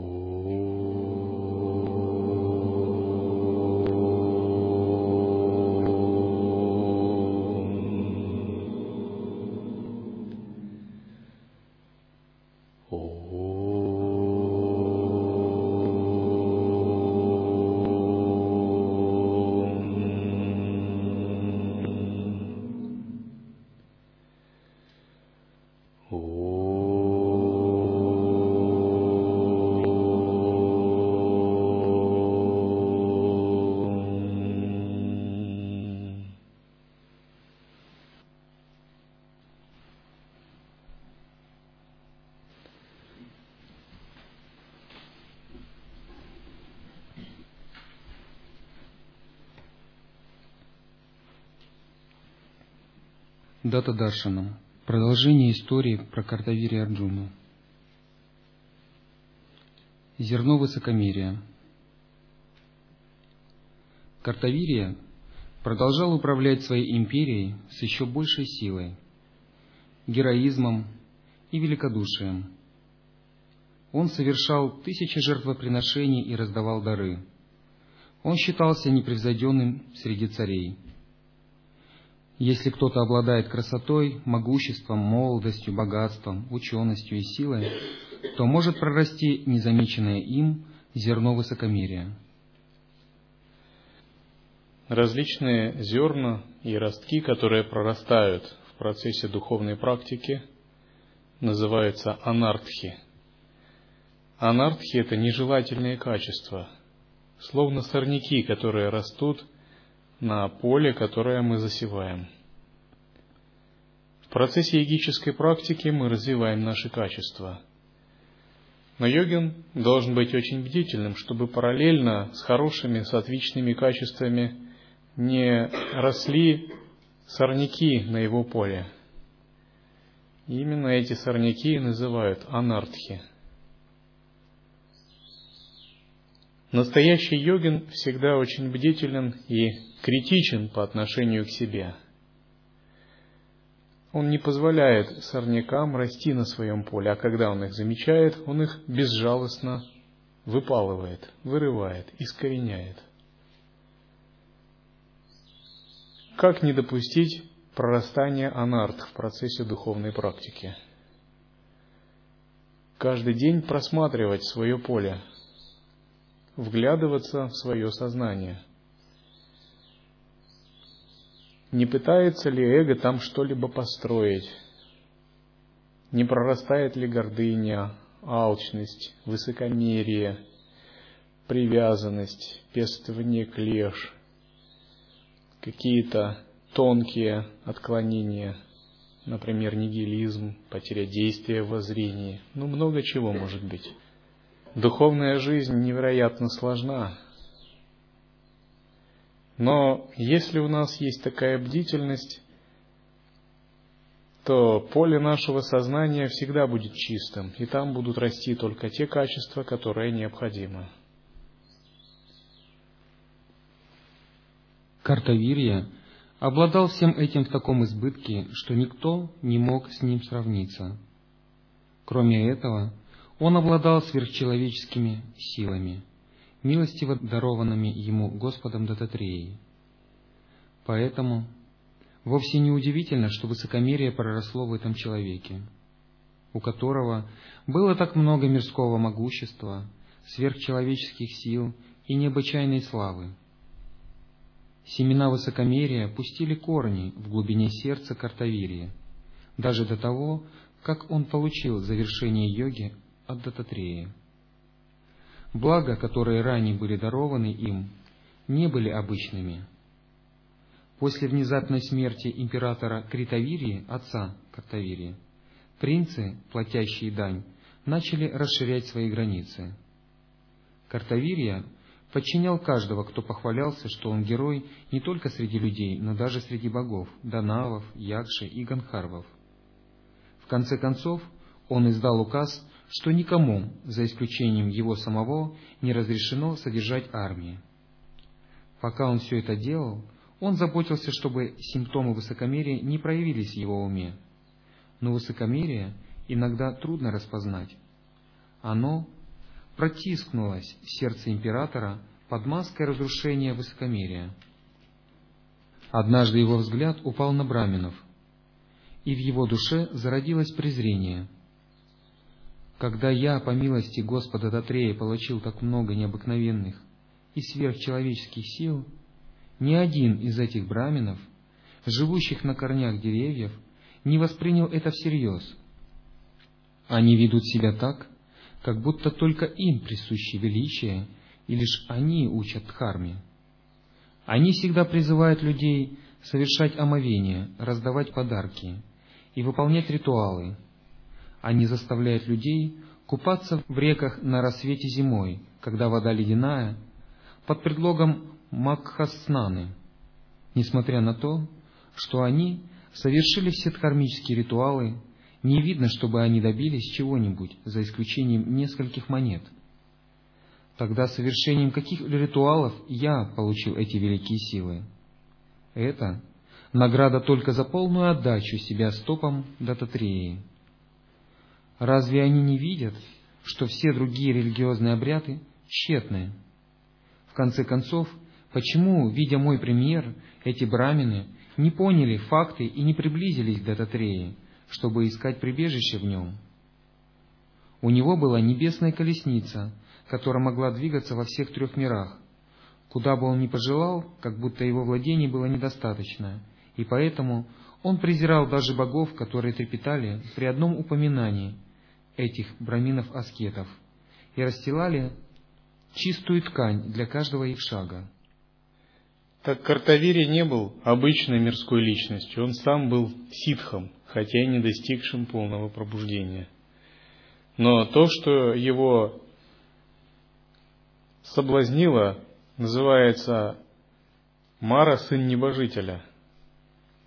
Oh. Дата Даршанам. Продолжение истории про Картавири Арджуну. Зерно высокомерия. Картавирия продолжал управлять своей империей с еще большей силой, героизмом и великодушием. Он совершал тысячи жертвоприношений и раздавал дары. Он считался непревзойденным среди царей – если кто-то обладает красотой, могуществом, молодостью, богатством, ученостью и силой, то может прорасти незамеченное им зерно высокомерия. Различные зерна и ростки, которые прорастают в процессе духовной практики, называются анартхи. Анартхи – это нежелательные качества, словно сорняки, которые растут – на поле, которое мы засеваем. В процессе йогической практики мы развиваем наши качества. Но йогин должен быть очень бдительным, чтобы параллельно с хорошими сатвичными качествами не росли сорняки на его поле. И именно эти сорняки называют анартхи. Настоящий йогин всегда очень бдителен и критичен по отношению к себе. Он не позволяет сорнякам расти на своем поле, а когда он их замечает, он их безжалостно выпалывает, вырывает, искореняет. Как не допустить прорастания анарт в процессе духовной практики? Каждый день просматривать свое поле, вглядываться в свое сознание – не пытается ли эго там что-либо построить? Не прорастает ли гордыня, алчность, высокомерие, привязанность, пестование клеш, какие-то тонкие отклонения, например, нигилизм, потеря действия в воззрении, ну много чего может быть. Духовная жизнь невероятно сложна, но если у нас есть такая бдительность, то поле нашего сознания всегда будет чистым, и там будут расти только те качества, которые необходимы. Картавирья обладал всем этим в таком избытке, что никто не мог с ним сравниться. Кроме этого, он обладал сверхчеловеческими силами – милостиво дарованными ему Господом Дататреей. Поэтому вовсе не удивительно, что высокомерие проросло в этом человеке, у которого было так много мирского могущества, сверхчеловеческих сил и необычайной славы. Семена высокомерия пустили корни в глубине сердца Картавирии, даже до того, как он получил завершение йоги от Дататреи. Блага, которые ранее были дарованы им, не были обычными. После внезапной смерти императора Критавирии, отца Картавирии, принцы, платящие дань, начали расширять свои границы. Картавирия подчинял каждого, кто похвалялся, что он герой не только среди людей, но даже среди богов, данавов, якши и ганхарвов. В конце концов, он издал указ что никому, за исключением его самого, не разрешено содержать армии. Пока он все это делал, он заботился, чтобы симптомы высокомерия не проявились в его уме. Но высокомерие иногда трудно распознать. Оно протискнулась в сердце императора под маской разрушения высокомерия. Однажды его взгляд упал на браминов, и в его душе зародилось презрение. Когда я, по милости Господа Датрея, получил так много необыкновенных и сверхчеловеческих сил, ни один из этих браминов, живущих на корнях деревьев, не воспринял это всерьез. Они ведут себя так, как будто только им присуще величие, и лишь они учат дхарме. Они всегда призывают людей совершать омовение, раздавать подарки и выполнять ритуалы. Они заставляют людей купаться в реках на рассвете зимой, когда вода ледяная, под предлогом Макхаснаны, несмотря на то, что они совершили все дхармические ритуалы, не видно, чтобы они добились чего-нибудь, за исключением нескольких монет. Тогда совершением каких ритуалов я получил эти великие силы? Это награда только за полную отдачу себя стопам Дататреи. Разве они не видят, что все другие религиозные обряды тщетны? В конце концов, почему, видя мой пример, эти брамины не поняли факты и не приблизились к Дататреи, чтобы искать прибежище в нем? У него была небесная колесница, которая могла двигаться во всех трех мирах, куда бы он ни пожелал, как будто его владений было недостаточно, и поэтому он презирал даже богов, которые трепетали при одном упоминании этих браминов-аскетов и расстилали чистую ткань для каждого их шага. Так Картавири не был обычной мирской личностью, он сам был ситхом, хотя и не достигшим полного пробуждения. Но то, что его соблазнило, называется Мара, сын небожителя.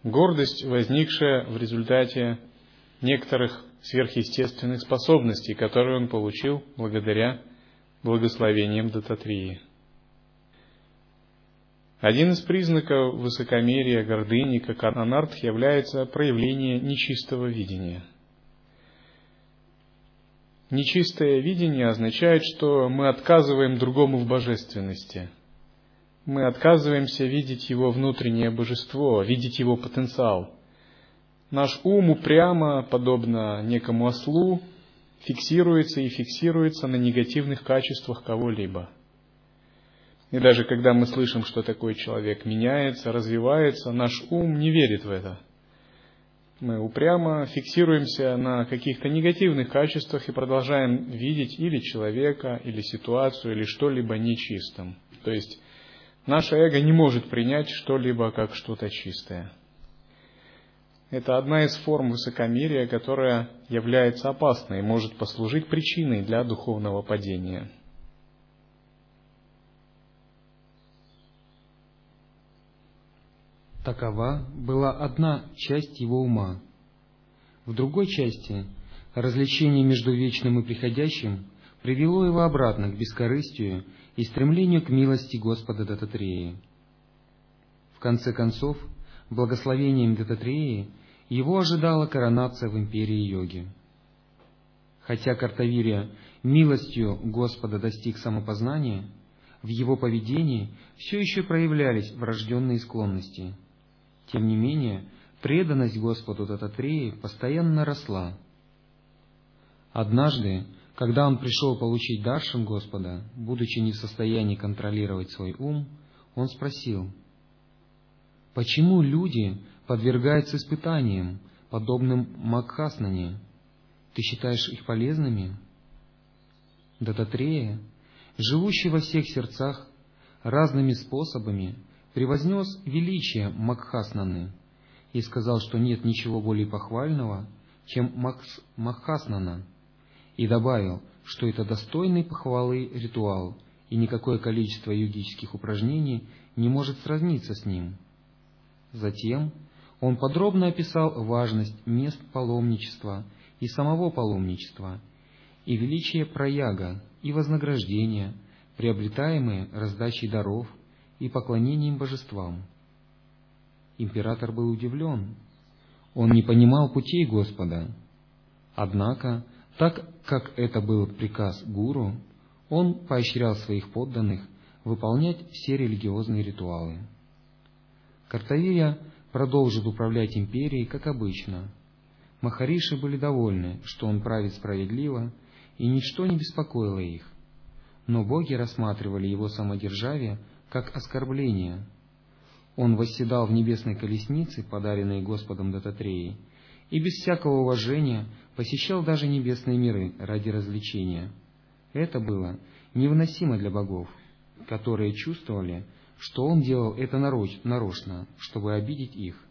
Гордость, возникшая в результате некоторых сверхъестественных способностей, которые он получил благодаря благословениям Дататрии. Один из признаков высокомерия, гордыни, как анарт, является проявление нечистого видения. Нечистое видение означает, что мы отказываем другому в божественности. Мы отказываемся видеть его внутреннее божество, видеть его потенциал. Наш ум упрямо, подобно некому ослу, фиксируется и фиксируется на негативных качествах кого-либо – и даже когда мы слышим, что такой человек меняется, развивается, наш ум не верит в это. Мы упрямо фиксируемся на каких-то негативных качествах и продолжаем видеть или человека, или ситуацию, или что-либо нечистым. То есть наше эго не может принять что-либо как что-то чистое. Это одна из форм высокомерия, которая является опасной и может послужить причиной для духовного падения. Такова была одна часть его ума. В другой части развлечение между вечным и приходящим привело его обратно к бескорыстию и стремлению к милости Господа Дататреи. В конце концов, благословением Дататреи его ожидала коронация в империи йоги. Хотя Картавирия милостью Господа достиг самопознания, в его поведении все еще проявлялись врожденные склонности – тем не менее, преданность Господу Дататреи постоянно росла. Однажды, когда он пришел получить даршин Господа, будучи не в состоянии контролировать свой ум, он спросил, «Почему люди подвергаются испытаниям, подобным Макхаснане? Ты считаешь их полезными?» Дататрея, живущий во всех сердцах, разными способами превознес величие Макхаснаны и сказал, что нет ничего более похвального, чем Макс Махаснана, и добавил, что это достойный похвалы ритуал, и никакое количество йогических упражнений не может сравниться с ним. Затем он подробно описал важность мест паломничества и самого паломничества, и величие прояга и вознаграждения, приобретаемые раздачей даров – и поклонением божествам. Император был удивлен. Он не понимал путей Господа. Однако, так как это был приказ гуру, он поощрял своих подданных выполнять все религиозные ритуалы. Картавирия продолжит управлять империей, как обычно. Махариши были довольны, что он правит справедливо, и ничто не беспокоило их. Но боги рассматривали его самодержавие как оскорбление. Он восседал в небесной колеснице, подаренной Господом Дататреей, и без всякого уважения посещал даже небесные миры ради развлечения. Это было невыносимо для богов, которые чувствовали, что он делал это нарочно, чтобы обидеть их.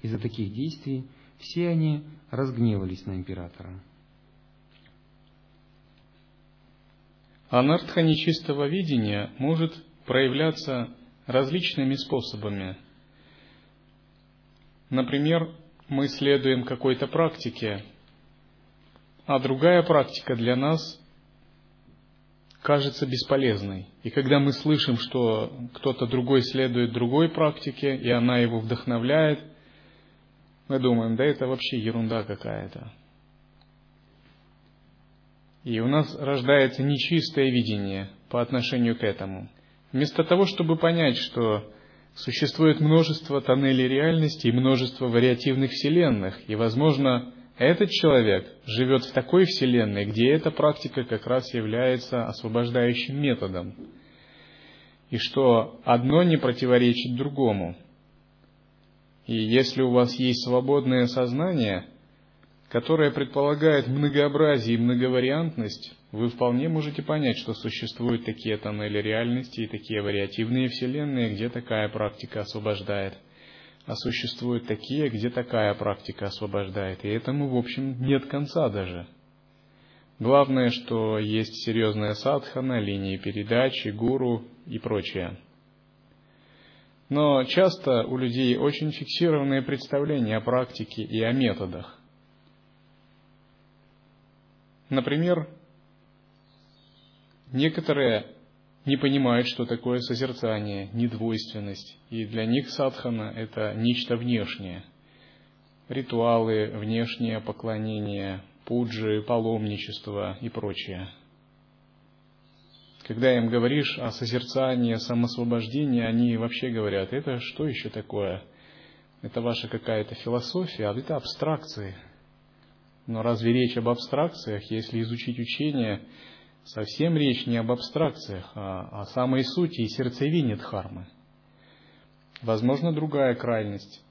Из-за таких действий все они разгневались на императора. Анартха нечистого видения может проявляться различными способами. Например, мы следуем какой-то практике, а другая практика для нас кажется бесполезной. И когда мы слышим, что кто-то другой следует другой практике, и она его вдохновляет, мы думаем, да это вообще ерунда какая-то. И у нас рождается нечистое видение по отношению к этому. Вместо того, чтобы понять, что существует множество тоннелей реальности и множество вариативных вселенных, и, возможно, этот человек живет в такой вселенной, где эта практика как раз является освобождающим методом, и что одно не противоречит другому. И если у вас есть свободное сознание, которое предполагает многообразие и многовариантность, вы вполне можете понять, что существуют такие тоннели реальности и такие вариативные вселенные, где такая практика освобождает – а существуют такие, где такая практика освобождает, и этому, в общем, нет конца даже. Главное, что есть серьезная садхана, линии передачи, гуру и прочее. Но часто у людей очень фиксированные представления о практике и о методах. Например, некоторые не понимают, что такое созерцание, недвойственность, и для них садхана – это нечто внешнее. Ритуалы, внешнее поклонение, пуджи, паломничество и прочее. Когда им говоришь о созерцании, самосвобождении, они вообще говорят, это что еще такое? Это ваша какая-то философия, а это абстракции. Но разве речь об абстракциях, если изучить учение, Совсем речь не об абстракциях, а о самой сути и сердцевине дхармы. Возможно, другая крайность.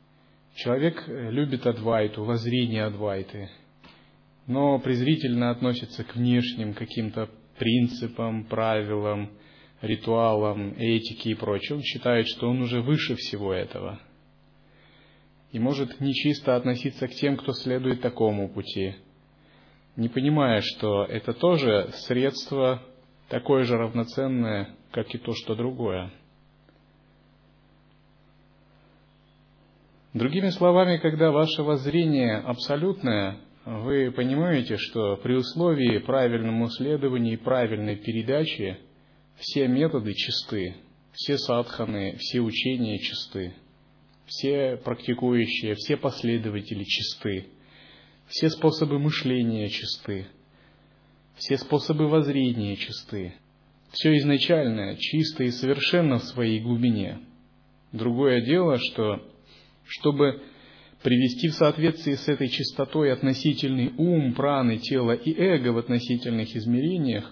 Человек э, любит адвайту, воззрение адвайты, но презрительно относится к внешним каким-то принципам, правилам, ритуалам, этике и прочему. Он считает, что он уже выше всего этого. И может нечисто относиться к тем, кто следует такому пути – не понимая, что это тоже средство такое же равноценное, как и то, что другое. Другими словами, когда ваше воззрение абсолютное, вы понимаете, что при условии правильного исследования и правильной передачи все методы чисты, все садханы, все учения чисты, все практикующие, все последователи чисты – все способы мышления чисты, все способы воззрения чисты. Все изначальное чисто и совершенно в своей глубине. Другое дело, что чтобы привести в соответствии с этой чистотой относительный ум, праны, тело и эго в относительных измерениях,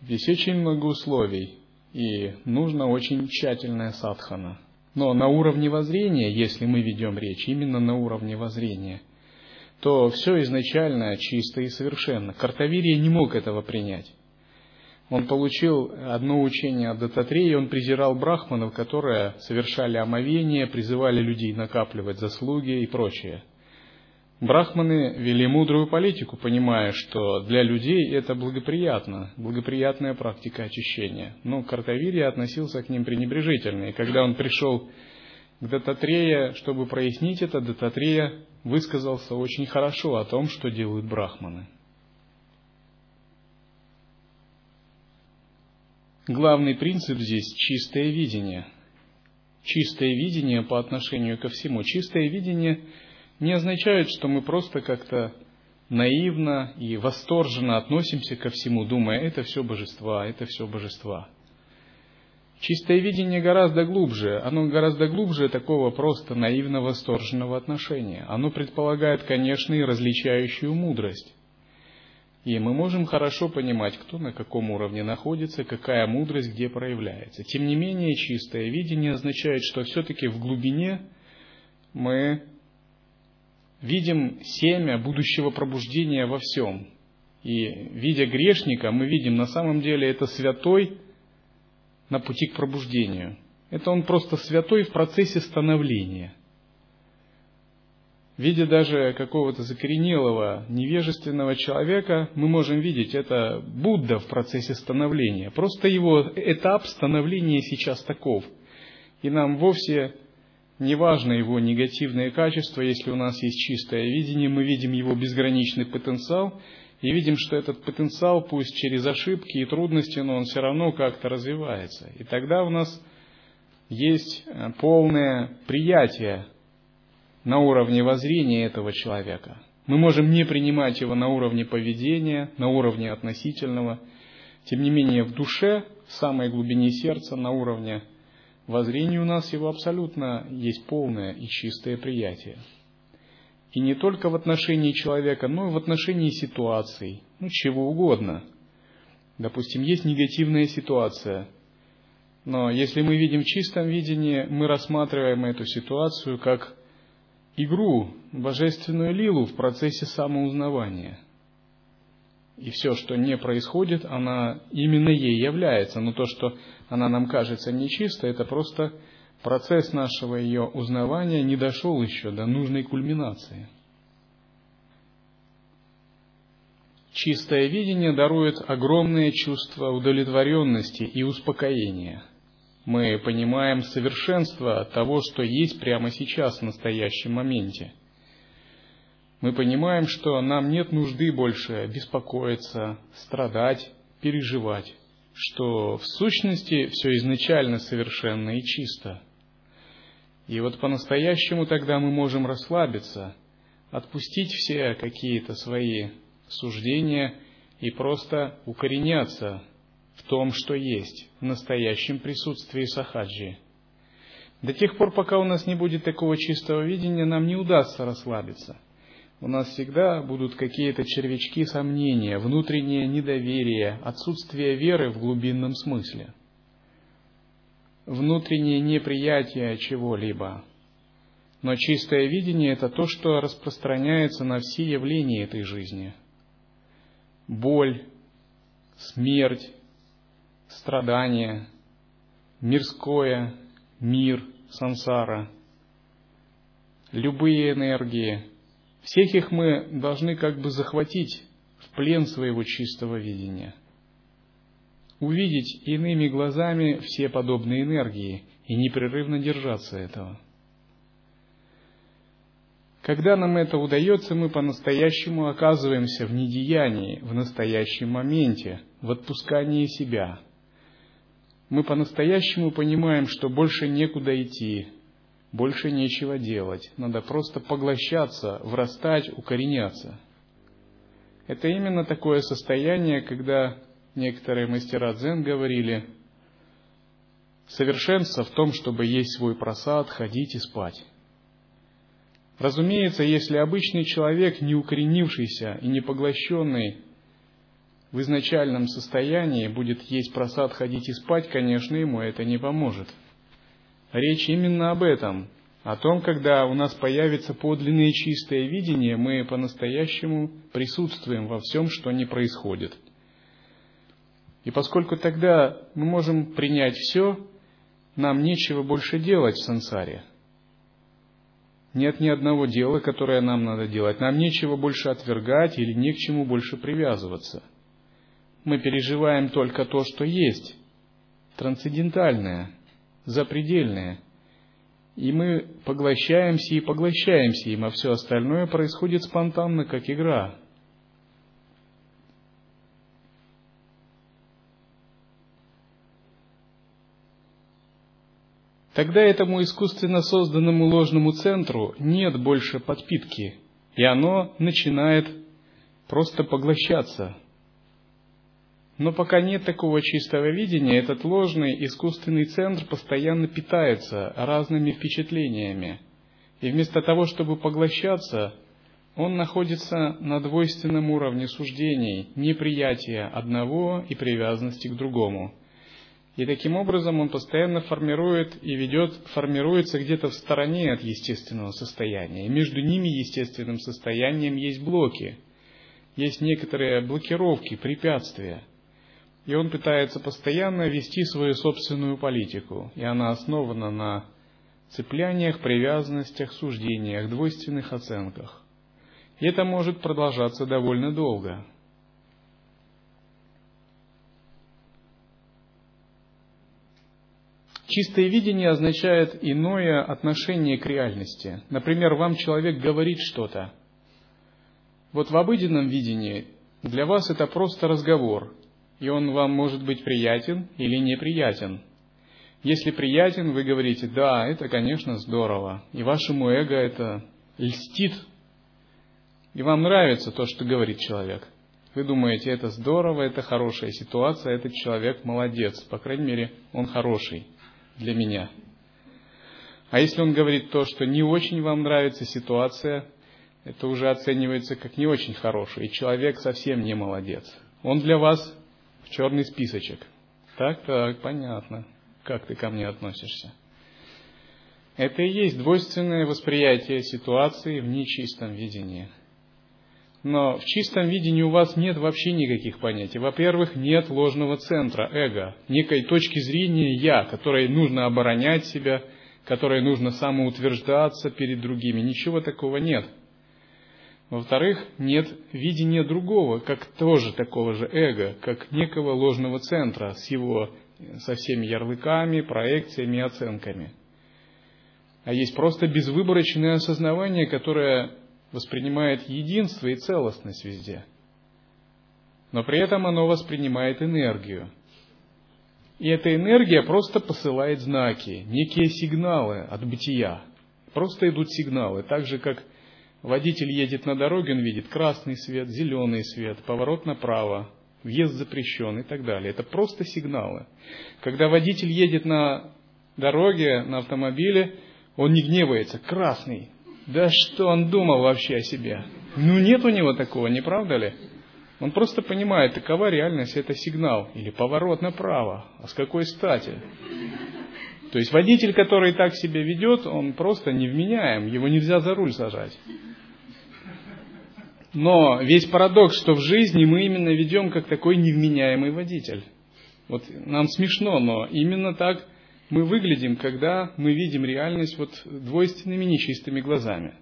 здесь очень много условий, и нужно очень тщательная садхана. Но на уровне воззрения, если мы ведем речь именно на уровне воззрения – то все изначально чисто и совершенно. Картавирия не мог этого принять. Он получил одно учение от Дататрея, он презирал брахманов, которые совершали омовение, призывали людей накапливать заслуги и прочее. Брахманы вели мудрую политику, понимая, что для людей это благоприятно, благоприятная практика очищения. Но Картавирия относился к ним пренебрежительно, и когда он пришел к Дататрея, чтобы прояснить это, Дататрея высказался очень хорошо о том, что делают брахманы. Главный принцип здесь – чистое видение. Чистое видение по отношению ко всему. Чистое видение не означает, что мы просто как-то наивно и восторженно относимся ко всему, думая, это все божества, это все божества. Чистое видение гораздо глубже, оно гораздо глубже такого просто наивно-восторженного отношения. Оно предполагает, конечно, и различающую мудрость. И мы можем хорошо понимать, кто на каком уровне находится, какая мудрость где проявляется. Тем не менее, чистое видение означает, что все-таки в глубине мы видим семя будущего пробуждения во всем. И видя грешника, мы видим на самом деле это святой на пути к пробуждению. Это он просто святой в процессе становления. Видя даже какого-то закоренелого, невежественного человека, мы можем видеть, это Будда в процессе становления. Просто его этап становления сейчас таков. И нам вовсе не важно его негативные качества, если у нас есть чистое видение, мы видим его безграничный потенциал и видим, что этот потенциал, пусть через ошибки и трудности, но он все равно как-то развивается. И тогда у нас есть э, полное приятие на уровне воззрения этого человека. Мы можем не принимать его на уровне поведения, на уровне относительного. Тем не менее, в душе, в самой глубине сердца, на уровне воззрении у нас его абсолютно есть полное и чистое приятие. И не только в отношении человека, но и в отношении ситуаций, ну чего угодно. Допустим, есть негативная ситуация, но если мы видим в чистом видении, мы рассматриваем эту ситуацию как игру, божественную лилу в процессе самоузнавания – и все, что не происходит, она именно ей является. Но то, что она нам кажется нечисто, это просто процесс нашего ее узнавания не дошел еще до нужной кульминации. Чистое видение дарует огромное чувство удовлетворенности и успокоения. Мы понимаем совершенство того, что есть прямо сейчас, в настоящем моменте – мы понимаем, что нам нет нужды больше беспокоиться, страдать, переживать, что в сущности все изначально совершенно и чисто. И вот по-настоящему тогда мы можем расслабиться, отпустить все какие-то свои суждения и просто укореняться в том, что есть, в настоящем присутствии сахаджи. До тех пор, пока у нас не будет такого чистого видения, нам не удастся расслабиться – у нас всегда будут какие-то червячки сомнения, внутреннее недоверие, отсутствие веры в глубинном смысле, внутреннее неприятие чего-либо. Но чистое видение – это то, что распространяется на все явления этой жизни. Боль, смерть, страдания, мирское, мир, сансара, любые энергии – всех их мы должны как бы захватить в плен своего чистого видения. Увидеть иными глазами все подобные энергии и непрерывно держаться этого. Когда нам это удается, мы по-настоящему оказываемся в недеянии, в настоящем моменте, в отпускании себя. Мы по-настоящему понимаем, что больше некуда идти, больше нечего делать, надо просто поглощаться, врастать, укореняться. Это именно такое состояние, когда некоторые мастера дзен говорили, совершенство в том, чтобы есть свой просад, ходить и спать. Разумеется, если обычный человек, не укоренившийся и не поглощенный в изначальном состоянии, будет есть просад, ходить и спать, конечно, ему это не поможет – Речь именно об этом, о том, когда у нас появится подлинное чистое видение, мы по-настоящему присутствуем во всем, что не происходит. И поскольку тогда мы можем принять все, нам нечего больше делать в сансаре. Нет ни одного дела, которое нам надо делать. Нам нечего больше отвергать или не к чему больше привязываться. Мы переживаем только то, что есть, трансцендентальное – запредельное. И мы поглощаемся и поглощаемся им, а все остальное происходит спонтанно, как игра. Тогда этому искусственно созданному ложному центру нет больше подпитки, и оно начинает просто поглощаться. Но пока нет такого чистого видения, этот ложный искусственный центр постоянно питается разными впечатлениями. И вместо того, чтобы поглощаться, он находится на двойственном уровне суждений, неприятия одного и привязанности к другому. И таким образом он постоянно формирует и ведет, формируется где-то в стороне от естественного состояния. И между ними естественным состоянием есть блоки, есть некоторые блокировки, препятствия. И он пытается постоянно вести свою собственную политику, и она основана на цепляниях, привязанностях, суждениях, двойственных оценках. И это может продолжаться довольно долго. Чистое видение означает иное отношение к реальности. Например, вам человек говорит что-то. Вот в обыденном видении для вас это просто разговор, и он вам может быть приятен или неприятен. Если приятен, вы говорите, да, это, конечно, здорово, и вашему эго это льстит, и вам нравится то, что говорит человек. Вы думаете, это здорово, это хорошая ситуация, этот человек молодец, по крайней мере, он хороший для меня. А если он говорит то, что не очень вам нравится ситуация, это уже оценивается как не очень хороший, и человек совсем не молодец. Он для вас в черный списочек. Так, так, понятно, как ты ко мне относишься. Это и есть двойственное восприятие ситуации в нечистом видении – но в чистом видении у вас нет вообще никаких понятий. Во-первых, нет ложного центра, эго, некой точки зрения «я», которой нужно оборонять себя, которой нужно самоутверждаться перед другими. Ничего такого нет. Во-вторых, нет видения другого, как тоже такого же эго, как некого ложного центра с его со всеми ярлыками, проекциями и оценками. А есть просто безвыборочное осознавание, которое воспринимает единство и целостность везде. Но при этом оно воспринимает энергию. И эта энергия просто посылает знаки, некие сигналы от бытия. Просто идут сигналы. Так же, как водитель едет на дороге, он видит красный свет, зеленый свет, поворот направо, въезд запрещен и так далее. Это просто сигналы. Когда водитель едет на дороге, на автомобиле, он не гневается. Красный, да что он думал вообще о себе? Ну нет у него такого, не правда ли? Он просто понимает, такова реальность, это сигнал или поворот направо. А с какой стати? То есть водитель, который так себя ведет, он просто невменяем, его нельзя за руль сажать. Но весь парадокс, что в жизни мы именно ведем как такой невменяемый водитель. Вот нам смешно, но именно так мы выглядим, когда мы видим реальность вот двойственными нечистыми глазами.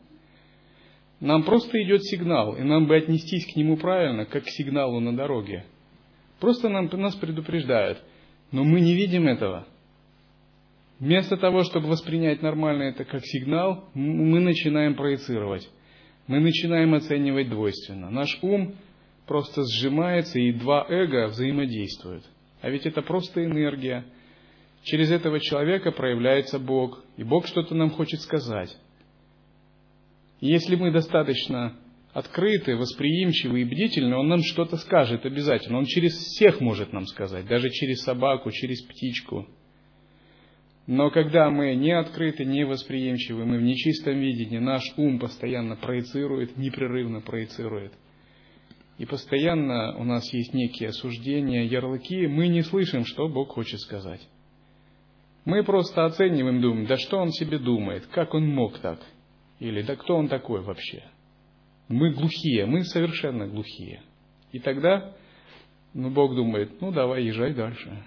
Нам просто идет сигнал, и нам бы отнестись к нему правильно, как к сигналу на дороге. Просто нам, нас предупреждают, но мы не видим этого. Вместо того, чтобы воспринять нормально это как сигнал, мы начинаем проецировать. Мы начинаем оценивать двойственно. Наш ум просто сжимается, и два эго взаимодействуют. А ведь это просто энергия – через этого человека проявляется Бог, и Бог что-то нам хочет сказать. Если мы достаточно открыты, восприимчивы и бдительны, Он нам что-то скажет обязательно. Он через всех может нам сказать, даже через собаку, через птичку. Но когда мы не открыты, не восприимчивы, мы в нечистом видении, наш ум постоянно проецирует, непрерывно проецирует. И постоянно у нас есть некие осуждения, ярлыки, мы не слышим, что Бог хочет сказать. Мы просто оцениваем, думаем, да что он себе думает, как он мог так? Или да кто он такой вообще? Мы глухие, мы совершенно глухие. И тогда ну, Бог думает, ну давай, езжай дальше.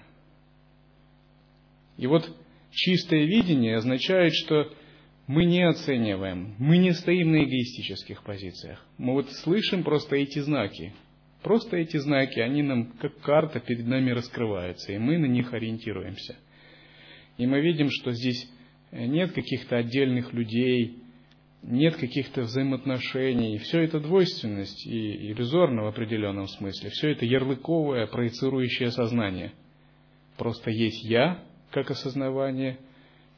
И вот чистое видение означает, что мы не оцениваем, мы не стоим на эгоистических позициях. Мы вот слышим просто эти знаки. Просто эти знаки, они нам как карта перед нами раскрываются, и мы на них ориентируемся – и мы видим, что здесь нет каких-то отдельных людей, нет каких-то взаимоотношений. Все это двойственность и иллюзорно в определенном смысле. Все это ярлыковое, проецирующее сознание. Просто есть я, как осознавание,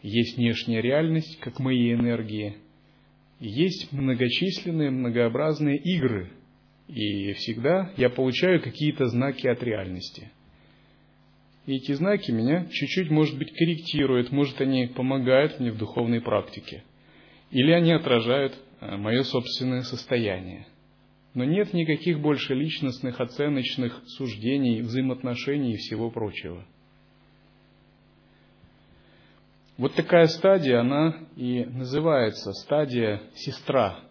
есть внешняя реальность, как мои энергии, есть многочисленные, многообразные игры, И всегда я получаю какие-то знаки от реальности. И эти знаки меня чуть-чуть, может быть, корректируют, может, они помогают мне в духовной практике. Или они отражают э, мое собственное состояние. Но нет никаких больше личностных, оценочных суждений, взаимоотношений и всего прочего. Вот такая стадия, она и называется стадия сестра.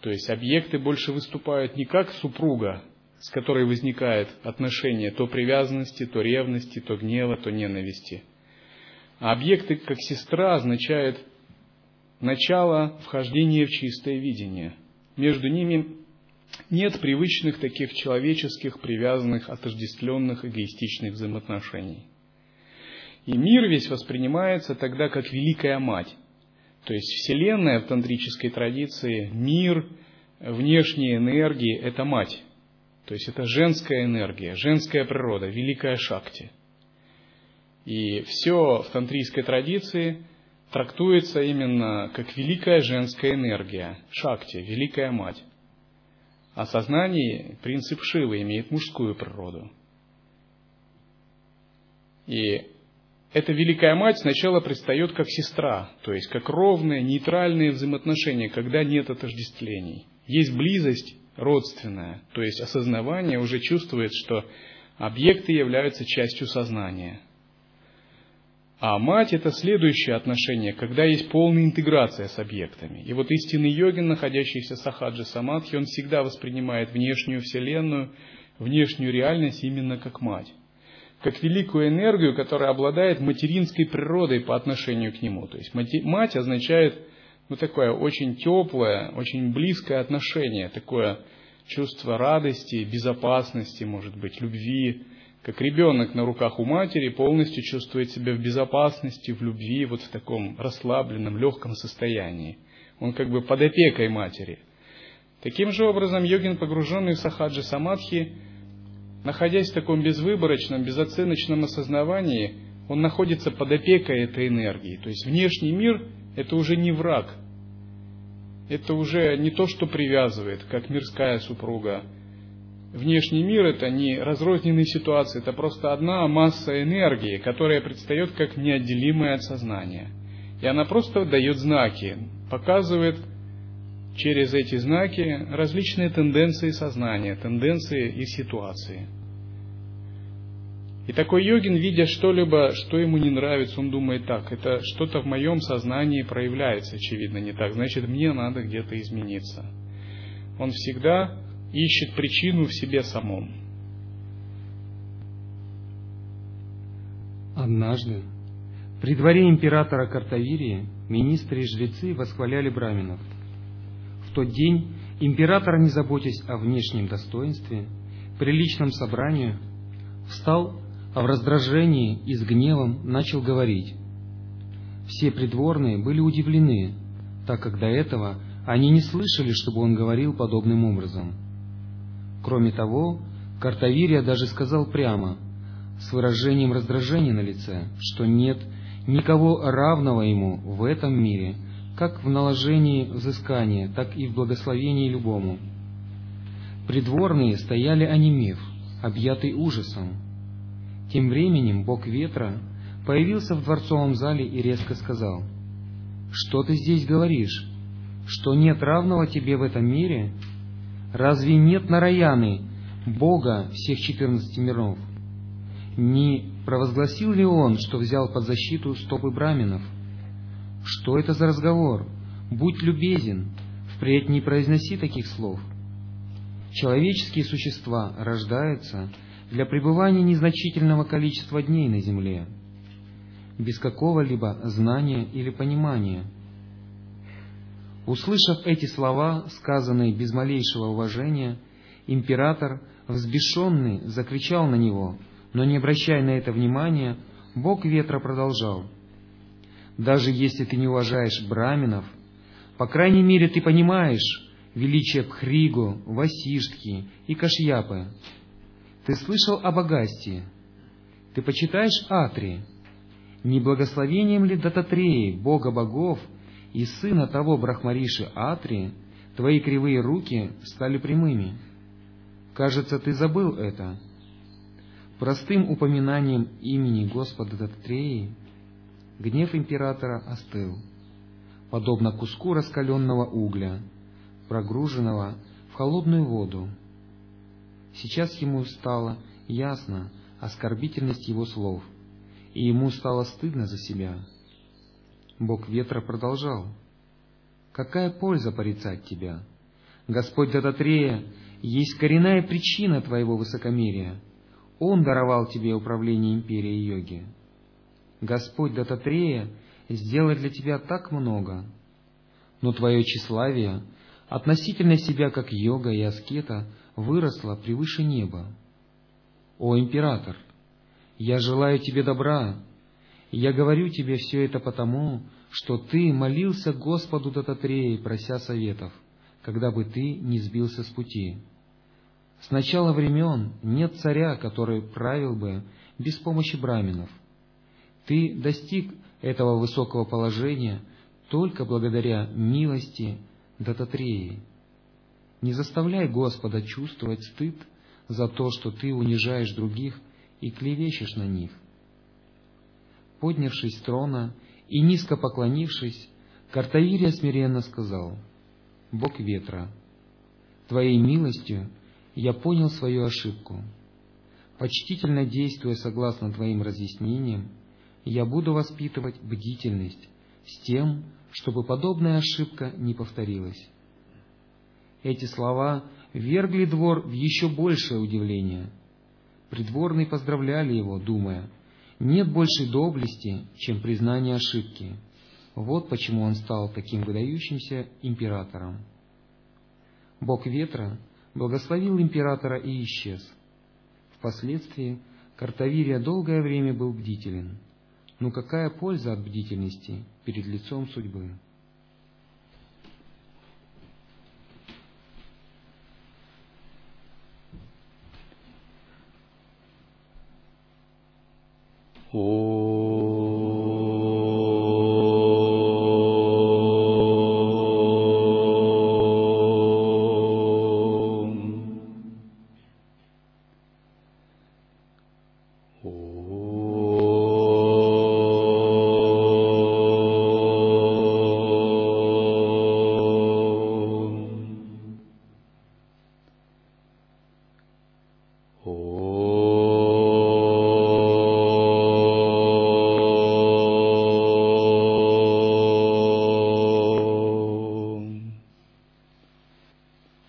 То есть объекты больше выступают не как супруга, с которой возникает отношение то привязанности, то ревности, то гнева, то ненависти. А объекты как сестра означают начало вхождения в чистое видение. Между ними нет привычных таких человеческих, привязанных, отождествленных, эгоистичных взаимоотношений. И мир весь воспринимается тогда как Великая Мать. То есть Вселенная в тантрической традиции, мир, внешние энергии – это Мать. То есть это женская энергия, женская природа, Великая Шакти. И все в тантрийской традиции трактуется именно как великая женская энергия, Шакти, Великая Мать. А сознание, принцип Шивы, имеет мужскую природу. И эта Великая Мать сначала предстает как сестра, то есть как ровные, нейтральные взаимоотношения, когда нет отождествлений. Есть близость родственная, то есть осознавание уже чувствует, что объекты являются частью сознания. А мать – это следующее отношение, когда есть полная интеграция с объектами. И вот истинный йогин, находящийся в сахаджи самадхи, он всегда воспринимает внешнюю вселенную, внешнюю реальность именно как мать как великую энергию, которая обладает материнской природой по отношению к нему. То есть мать означает ну, такое очень теплое, очень близкое отношение, такое чувство радости, безопасности, может быть, любви, как ребенок на руках у матери полностью чувствует себя в безопасности, в любви, вот в таком расслабленном, легком состоянии. Он как бы под опекой матери. Таким же образом, йогин, погруженный в сахаджи самадхи, находясь в таком безвыборочном, безоценочном осознавании, он находится под опекой этой энергии. То есть внешний мир – это уже не враг. Это уже не то, что привязывает, как мирская супруга. Внешний мир – это не разрозненные ситуации, это просто одна масса энергии, которая предстает как неотделимое от сознания. И она просто дает знаки, показывает через эти знаки различные тенденции сознания, тенденции и ситуации. И такой йогин, видя что-либо, что ему не нравится, он думает так, это что-то в моем сознании проявляется, очевидно, не так, значит, мне надо где-то измениться. Он всегда ищет причину в себе самом. Однажды при дворе императора Картавирии министры и жрецы восхваляли браминов – в тот день император, не заботясь о внешнем достоинстве, при личном собрании, встал, а в раздражении и с гневом начал говорить. Все придворные были удивлены, так как до этого они не слышали, чтобы он говорил подобным образом. Кроме того, Картавирия даже сказал прямо, с выражением раздражения на лице, что нет никого равного ему в этом мире – как в наложении взыскания, так и в благословении любому. Придворные стояли онемев, объятый ужасом. Тем временем бог ветра появился в дворцовом зале и резко сказал, «Что ты здесь говоришь? Что нет равного тебе в этом мире? Разве нет Нараяны, Бога всех четырнадцати миров? Не провозгласил ли он, что взял под защиту стопы браминов?» Что это за разговор? Будь любезен, впредь не произноси таких слов. Человеческие существа рождаются для пребывания незначительного количества дней на земле, без какого-либо знания или понимания. Услышав эти слова, сказанные без малейшего уважения, император, взбешенный, закричал на него, но не обращая на это внимания, Бог ветра продолжал — даже если ты не уважаешь браминов, по крайней мере ты понимаешь величие Пхригу, Васиштхи и Кашьяпы. Ты слышал об Агастии. Ты почитаешь Атри. Не благословением ли Дататреи, Бога богов, и сына того Брахмариши Атри, твои кривые руки стали прямыми? Кажется, ты забыл это. Простым упоминанием имени Господа Дататреи гнев императора остыл, подобно куску раскаленного угля, прогруженного в холодную воду. Сейчас ему стало ясно оскорбительность его слов, и ему стало стыдно за себя. Бог ветра продолжал. «Какая польза порицать тебя? Господь Дататрея есть коренная причина твоего высокомерия. Он даровал тебе управление империей йоги. Господь Дататрея сделал для тебя так много, но твое тщеславие относительно себя как йога и аскета выросло превыше неба. О император, я желаю тебе добра, я говорю тебе все это потому, что ты молился Господу Дататреи, прося советов, когда бы ты не сбился с пути. С начала времен нет царя, который правил бы без помощи браминов. Ты достиг этого высокого положения только благодаря милости Дататреи. Не заставляй Господа чувствовать стыд за то, что ты унижаешь других и клевещешь на них. Поднявшись с трона и низко поклонившись, Картавирия смиренно сказал, «Бог ветра, Твоей милостью я понял свою ошибку. Почтительно действуя согласно Твоим разъяснениям, я буду воспитывать бдительность с тем, чтобы подобная ошибка не повторилась». Эти слова вергли двор в еще большее удивление. Придворные поздравляли его, думая, нет большей доблести, чем признание ошибки. Вот почему он стал таким выдающимся императором. Бог ветра благословил императора и исчез. Впоследствии Картавирия долгое время был бдителен. Но какая польза от бдительности перед лицом судьбы? Oh.